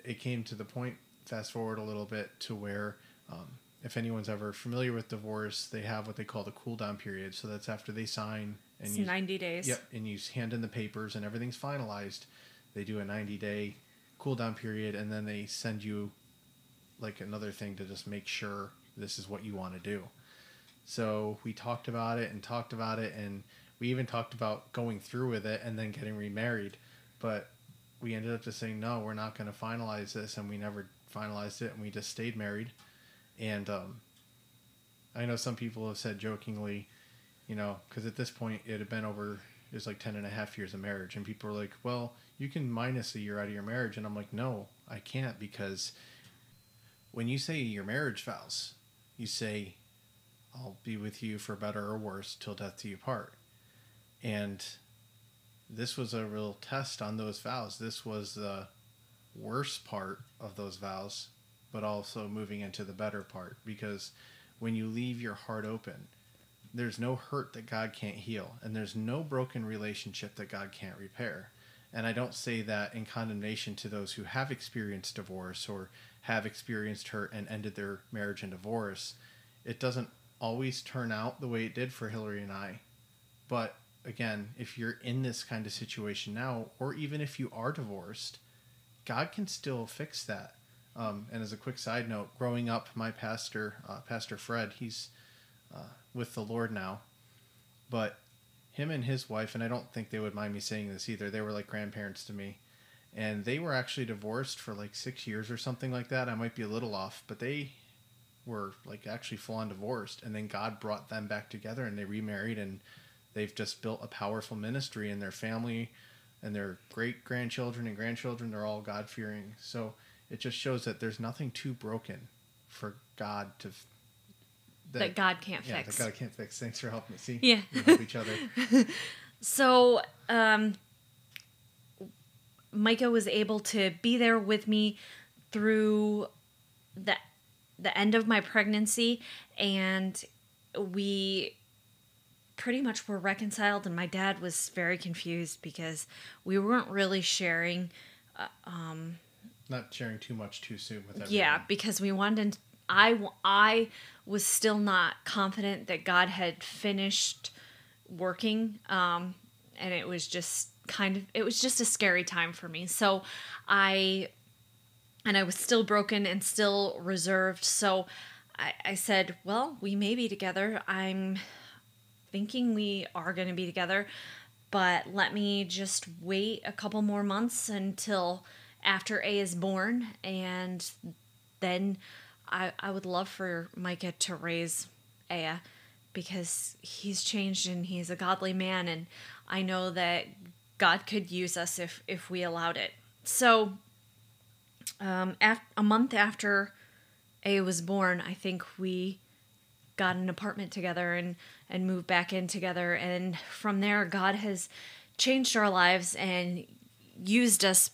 Speaker 1: it came to the point, fast forward a little bit, to where um, if anyone's ever familiar with divorce, they have what they call the cool down period. So that's after they sign and
Speaker 2: it's
Speaker 1: you,
Speaker 2: 90 days.
Speaker 1: Yep, and you hand in the papers and everything's finalized. They do a 90 day cool down period and then they send you like another thing to just make sure this is what you want to do. So we talked about it and talked about it and we even talked about going through with it and then getting remarried. But we ended up just saying no, we're not going to finalize this and we never finalized it and we just stayed married. And um, I know some people have said jokingly, you know, because at this point it had been over, it was like 10 and a half years of marriage. And people were like, well, you can minus a year out of your marriage. And I'm like, no, I can't because when you say your marriage vows, you say, I'll be with you for better or worse till death do you part. And this was a real test on those vows. This was the worst part of those vows, but also moving into the better part because when you leave your heart open, there's no hurt that God can't heal, and there's no broken relationship that God can't repair. And I don't say that in condemnation to those who have experienced divorce or have experienced hurt and ended their marriage in divorce. It doesn't always turn out the way it did for Hillary and I. But again, if you're in this kind of situation now, or even if you are divorced, God can still fix that. Um, and as a quick side note, growing up, my pastor, uh, Pastor Fred, he's uh, with the Lord now, but him and his wife, and I don't think they would mind me saying this either, they were like grandparents to me. And they were actually divorced for like six years or something like that. I might be a little off, but they were like actually full on divorced. And then God brought them back together and they remarried and they've just built a powerful ministry and their family and their great grandchildren and grandchildren, they're all God fearing. So it just shows that there's nothing too broken for God to.
Speaker 2: That, God can't
Speaker 1: yeah,
Speaker 2: fix.
Speaker 1: that God can't fix. Thanks for helping me. See,
Speaker 2: Yeah.
Speaker 1: we help each other.
Speaker 2: So, um, Micah was able to be there with me through the the end of my pregnancy, and we pretty much were reconciled. And my dad was very confused because we weren't really sharing.
Speaker 1: um Not sharing too much too soon with everyone.
Speaker 2: Yeah, because we wanted. I I was still not confident that God had finished working, um, and it was just kind of it was just a scary time for me. So I and I was still broken and still reserved. So I, I said, "Well, we may be together. I'm thinking we are going to be together, but let me just wait a couple more months until after A is born, and then I, I would love for Micah to raise Aya because he's changed and he's a godly man, and I know that God could use us if if we allowed it. So, um, af- a month after A was born, I think we got an apartment together and and moved back in together. And from there god has changed our lives and used us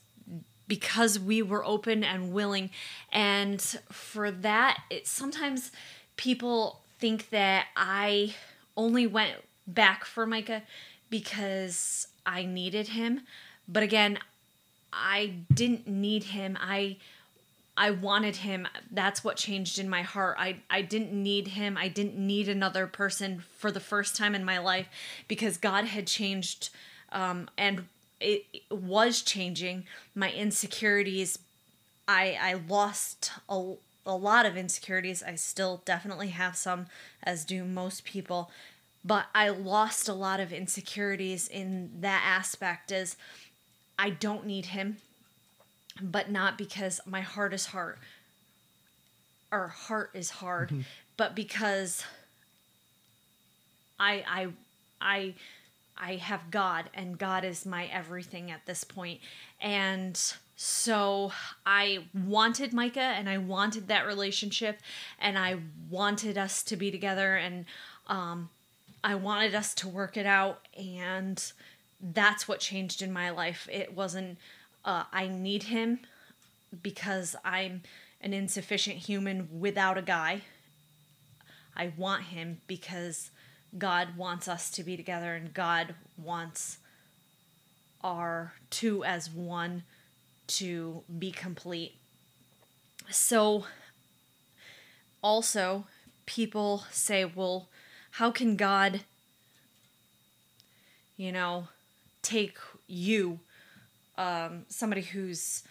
Speaker 2: because we were open and willing. And for that it sometimes people think that i only went back for micah because i needed him. But again i didn't need him. I I wanted him. That's what changed in my heart. I, I didn't need him. I didn't need another person for the first time in my life because God had changed um, and it was changing my insecurities. I, I lost a, a lot of insecurities. I still definitely have some, as do most people. But I lost a lot of insecurities in that aspect is I don't need him but not because my heart is hard or heart is hard, mm-hmm. but because I I I I have God and God is my everything at this point. And so I wanted Micah and I wanted that relationship and I wanted us to be together and um I wanted us to work it out and that's what changed in my life. It wasn't uh, I need him because I'm an insufficient human without a guy. I want him because God wants us to be together and God wants our two as one to be complete. So, also, people say, well, how can God, you know, take you um, somebody who's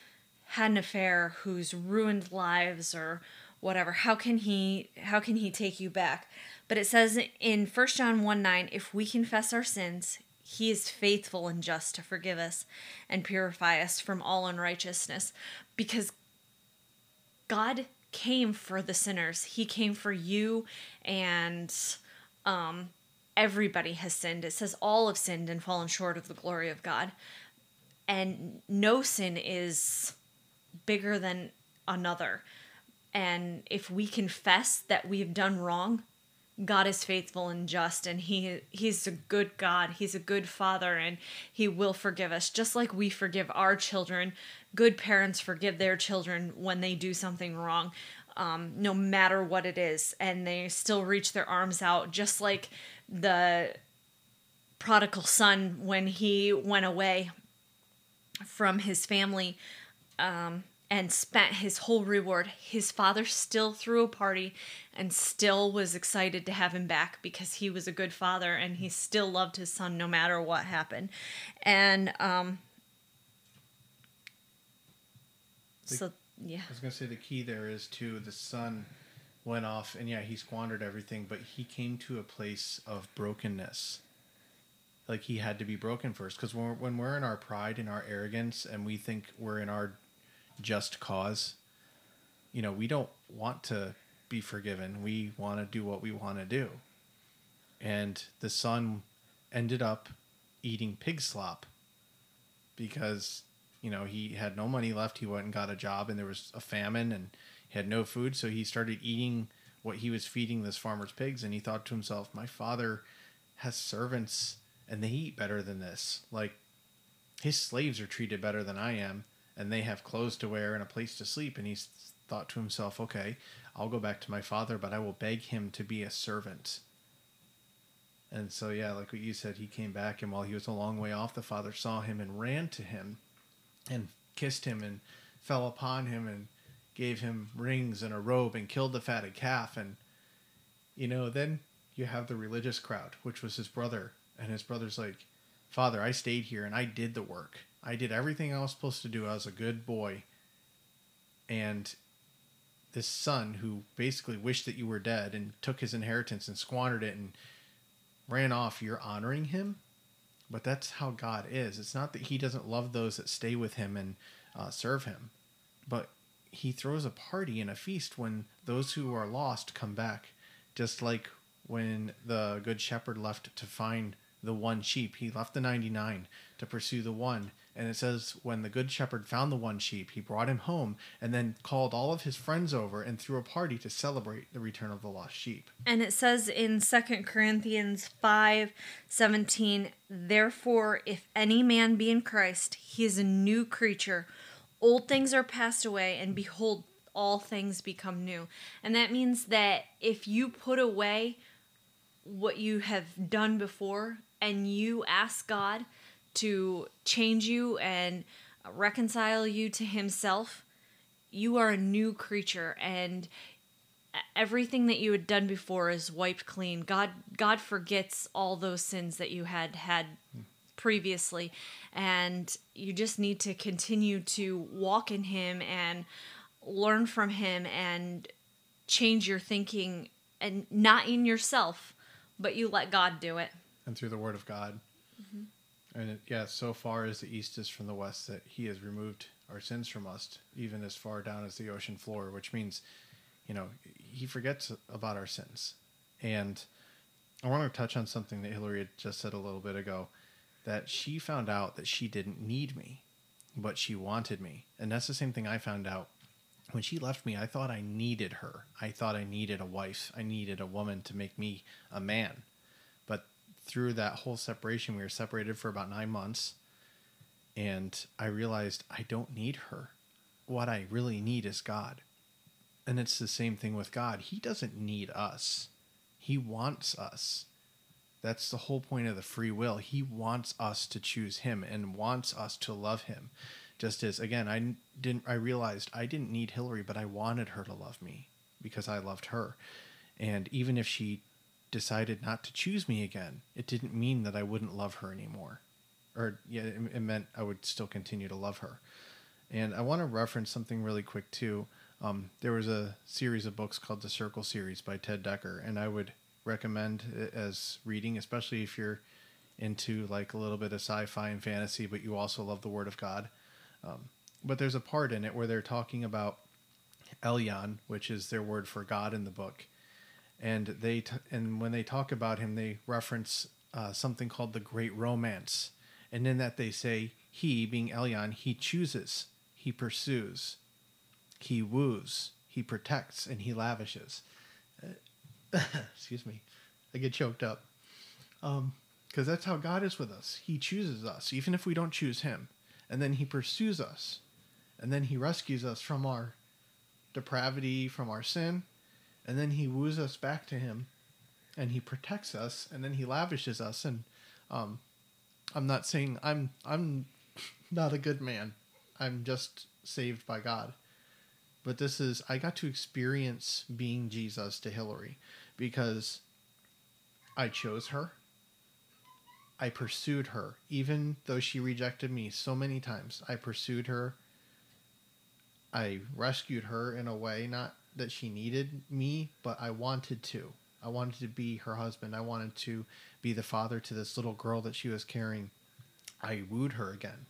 Speaker 2: had an affair, who's ruined lives or whatever, how can he how can he take you back? But it says in 1 John 1 9, if we confess our sins, he is faithful and just to forgive us and purify us from all unrighteousness. Because God came for the sinners. He came for you and um everybody has sinned. It says all have sinned and fallen short of the glory of God and no sin is bigger than another. And if we confess that we've done wrong, God is faithful and just and he he's a good God. He's a good father and he will forgive us just like we forgive our children. Good parents forgive their children when they do something wrong. Um, no matter what it is and they still reach their arms out just like the prodigal son when he went away from his family um, and spent his whole reward. His father still threw a party and still was excited to have him back because he was a good father and he still loved his son no matter what happened. And um,
Speaker 1: the, so, yeah. I was going to say the key there is to the son went off and yeah, he squandered everything, but he came to a place of brokenness like he had to be broken first. Because when when we're in our pride and our arrogance and we think we're in our just cause you know we don't want to be forgiven. We want to do what we want to do. And the son ended up eating pig slop because you know he had no money left. He went and got a job and there was a famine and he had no food. So he started eating what he was feeding this farmer's pigs and he thought to himself my father has servants and they eat better than this. Like his slaves are treated better than I am, and they have clothes to wear and a place to sleep. And he's thought to himself, okay, I'll go back to my father, but I will beg him to be a servant. And so, yeah, like what you said, he came back, and while he was a long way off, the father saw him and ran to him and kissed him and fell upon him and gave him rings and a robe and killed the fatted calf. And, you know, then you have the religious crowd, which was his brother, and his brother's like, Father, I stayed here and I did the work. I did everything I was supposed to do. I was a good boy. And this son who basically wished that you were dead and took his inheritance and squandered it and ran off, you're honoring him. But that's how God is. It's not that he doesn't love those that stay with him and uh, serve him, but he throws a party and a feast when those who are lost come back, just like when the good shepherd left to find the one sheep. He left the 99 to pursue the one. And it says, when the good shepherd found the one sheep, he brought him home and then called all of his friends over and threw a party to celebrate the return of the lost sheep.
Speaker 2: And it says in Second Corinthians 5 17, Therefore, if any man be in Christ, he is a new creature. Old things are passed away, and behold, all things become new. And that means that if you put away what you have done before, and you ask God to change you and reconcile you to Himself, you are a new creature and everything that you had done before is wiped clean. God God forgets all those sins that you had had previously and you just need to continue to walk in him and learn from him and change your thinking and not in yourself, but you let God do it.
Speaker 1: And through the word of God. Mm-hmm. And it, yeah, so far as the east is from the west, that He has removed our sins from us, even as far down as the ocean floor, which means, you know, He forgets about our sins. And I want to touch on something that Hillary had just said a little bit ago that she found out that she didn't need me, but she wanted me. And that's the same thing I found out. When she left me, I thought I needed her. I thought I needed a wife. I needed a woman to make me a man. Through that whole separation, we were separated for about nine months. And I realized I don't need her. What I really need is God. And it's the same thing with God. He doesn't need us, He wants us. That's the whole point of the free will. He wants us to choose him and wants us to love him. Just as again, I didn't I realized I didn't need Hillary, but I wanted her to love me because I loved her. And even if she decided not to choose me again, it didn't mean that I wouldn't love her anymore. Or yeah, it, meant I would still continue to love her. And I want to reference something really quick too. Um, there was a series of books called the Circle series by Ted Dekker, and I would recommend it as reading, especially if you're into like a little bit of sci-fi and fantasy, but you also love the Word of God. Um, but there's a part in it where they're talking about Elyon, which is their word for God in the book, and they t- and when they talk about him, they reference uh, something called the Great Romance, and in that they say he, being Elyon, he chooses, he pursues, he woos, he protects, and he lavishes. excuse me, I get choked up. Um, because that's how God is with us. He chooses us, even if we don't choose Him, and then He pursues us, and then He rescues us from our depravity, from our sin, and then He woos us back to Him, and He protects us, and then He lavishes us. And um, I'm not saying I'm I'm not a good man. I'm just saved by God. But this is I got to experience being Jesus to Hillary because I chose her. I pursued her, even though she rejected me so many times. I pursued her. I rescued her in a way, not that she needed me, but I wanted to. I wanted to be her husband. I wanted to be the father to this little girl that she was carrying. I wooed her again.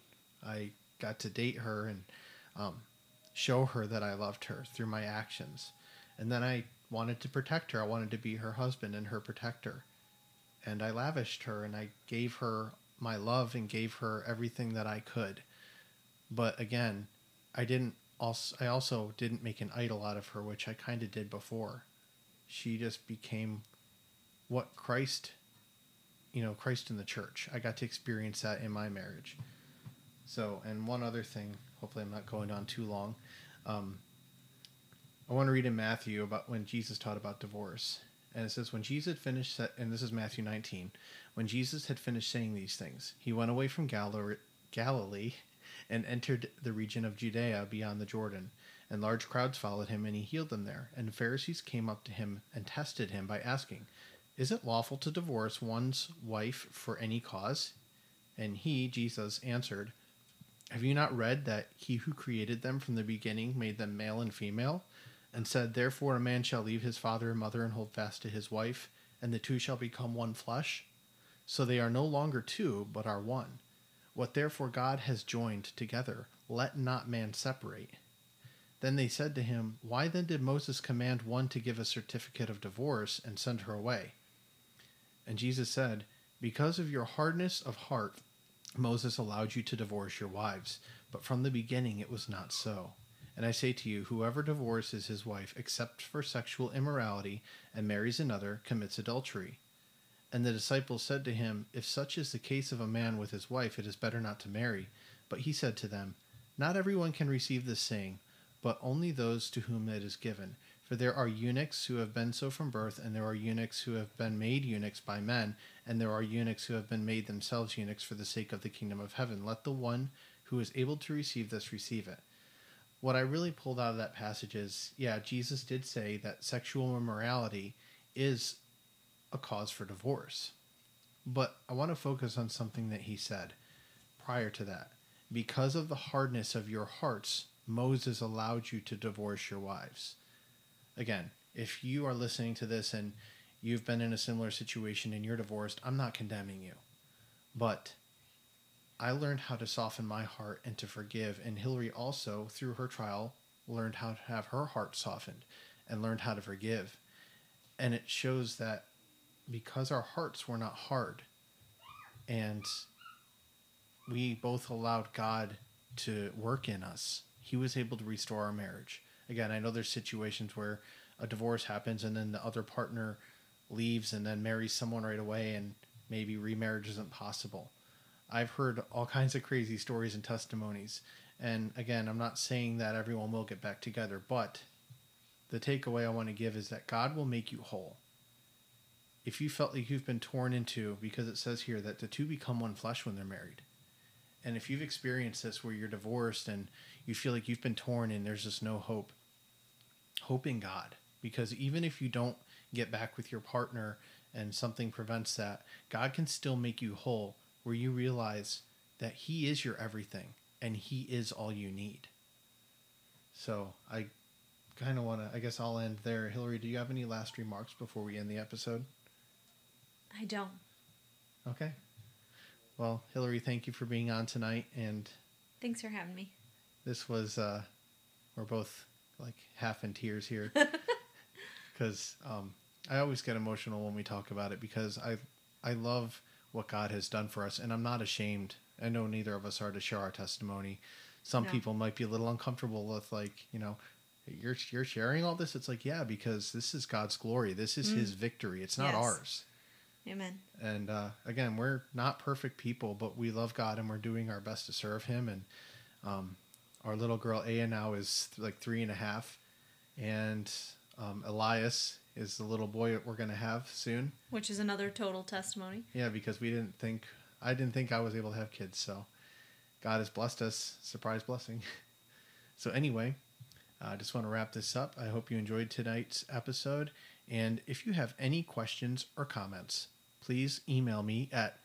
Speaker 1: I got to date her and um, show her that I loved her through my actions. And then I wanted to protect her. I wanted to be her husband and her protector. And I lavished her and I gave her my love and gave her everything that I could. But again, I didn't also I also didn't make an idol out of her, which I kind of did before. She just became what Christ you know, Christ in the church. I got to experience that in my marriage. So, and one other thing, hopefully I'm not going on too long. Um, I want to read in Matthew about when Jesus taught about divorce. And it says, When Jesus had finished, and this is Matthew 19, when Jesus had finished saying these things, he went away from Galilee and entered the region of Judea beyond the Jordan. And large crowds followed him, and he healed them there. And the Pharisees came up to him and tested him by asking, Is it lawful to divorce one's wife for any cause? And he, Jesus, answered, Have you not read that he who created them from the beginning made them male and female? and said, Therefore a man shall leave his father and mother and hold fast to his wife, and the two shall become one flesh. So they are no longer two, but are one. What therefore God has joined together, let not man separate. Then they said to him, Why then did Moses command one to give a certificate of divorce and send her away? And Jesus said, Because of your hardness of heart, Moses allowed you to divorce your wives, but from the beginning it was not so. And I say to you, whoever divorces his wife except for sexual immorality and marries another commits adultery. And the disciples said to him, If such is the case of a man with his wife, it is better not to marry. But he said to them, Not everyone can receive this saying, but only those to whom it is given. For there are eunuchs who have been so from birth, and there are eunuchs who have been made eunuchs by men, and there are eunuchs who have been made themselves eunuchs for the sake of the kingdom of heaven. Let the one who is able to receive this receive it. what I really pulled out of that passage is yeah, Jesus did say that sexual immorality is a cause for divorce. But I want to focus on something that he said prior to that. Because of the hardness of your hearts, Moses allowed you to divorce your wives. Again, if you are listening to this and you've been in a similar situation and you're divorced, I'm not condemning you. But I learned how to soften my heart and to forgive. And Hillary also, through her trial, learned how to have her heart softened and learned how to forgive. And it shows that because our hearts were not hard and we both allowed God to work in us, He was able to restore our marriage. Again, I know there's situations where a divorce happens and then the other partner leaves and then marries someone right away and maybe remarriage isn't possible I've heard all kinds of crazy stories and testimonies. And again, I'm not saying that everyone will get back together, but the takeaway I want to give is that God will make you whole. If you felt like you've been torn into, because it says here that the two become one flesh when they're married. And if you've experienced this where you're divorced and you feel like you've been torn and there's just no hope, hope in God. Because even if you don't get back with your partner and something prevents that, God can still make you whole where you realize that He is your everything and He is all you need. So I kind of want to, I guess I'll end there. Hillary, do you have any last remarks before we end the episode?
Speaker 2: I don't.
Speaker 1: Okay. Well, Hillary, thank you for being on tonight. And
Speaker 2: thanks for having me.
Speaker 1: This was, uh, we're both like half in tears here because um, I always get emotional when we talk about it because I, I love what God has done for us. And I'm not ashamed. I know neither of us are to share our testimony. Some no. people might be a little uncomfortable with like, you know, you're you're sharing all this. It's like, yeah, because this is God's glory. This is mm. his victory. It's not yes. ours.
Speaker 2: Amen.
Speaker 1: And uh, again, we're not perfect people, but we love God and we're doing our best to serve him. And um, our little girl Aya now is like three and a half. And um, Elias is the little boy that we're going to have soon.
Speaker 2: Which is another total testimony.
Speaker 1: Yeah, because we didn't think, I didn't think I was able to have kids. So God has blessed us. Surprise blessing. so, anyway, I uh, just want to wrap this up. I hope you enjoyed tonight's episode. And if you have any questions or comments, please email me at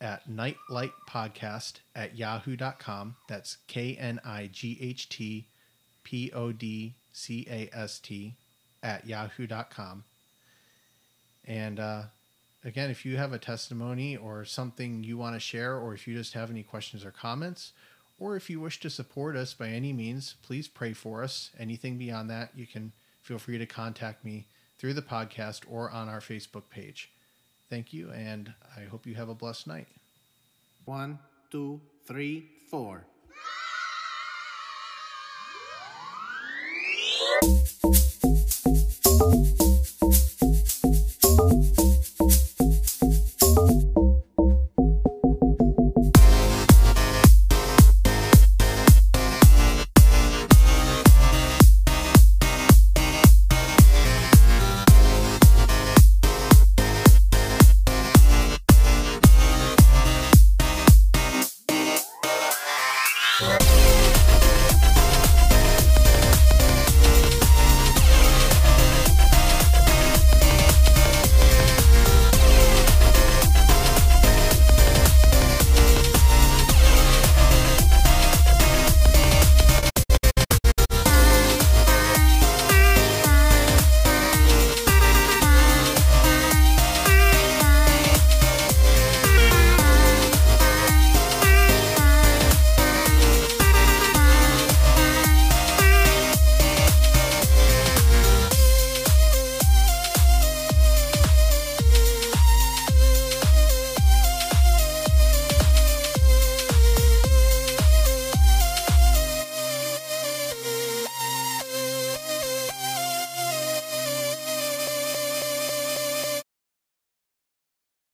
Speaker 1: at nightlightpodcast at yahoo.com. That's K N I G H T P O D C A S T at yahoo.com. And uh, again, if you have a testimony or something you want to share, or if you just have any questions or comments, or if you wish to support us by any means, please pray for us. Anything beyond that, you can feel free to contact me through the podcast or on our Facebook page. Thank you, and I hope you have a blessed night.
Speaker 3: One, two, three, four.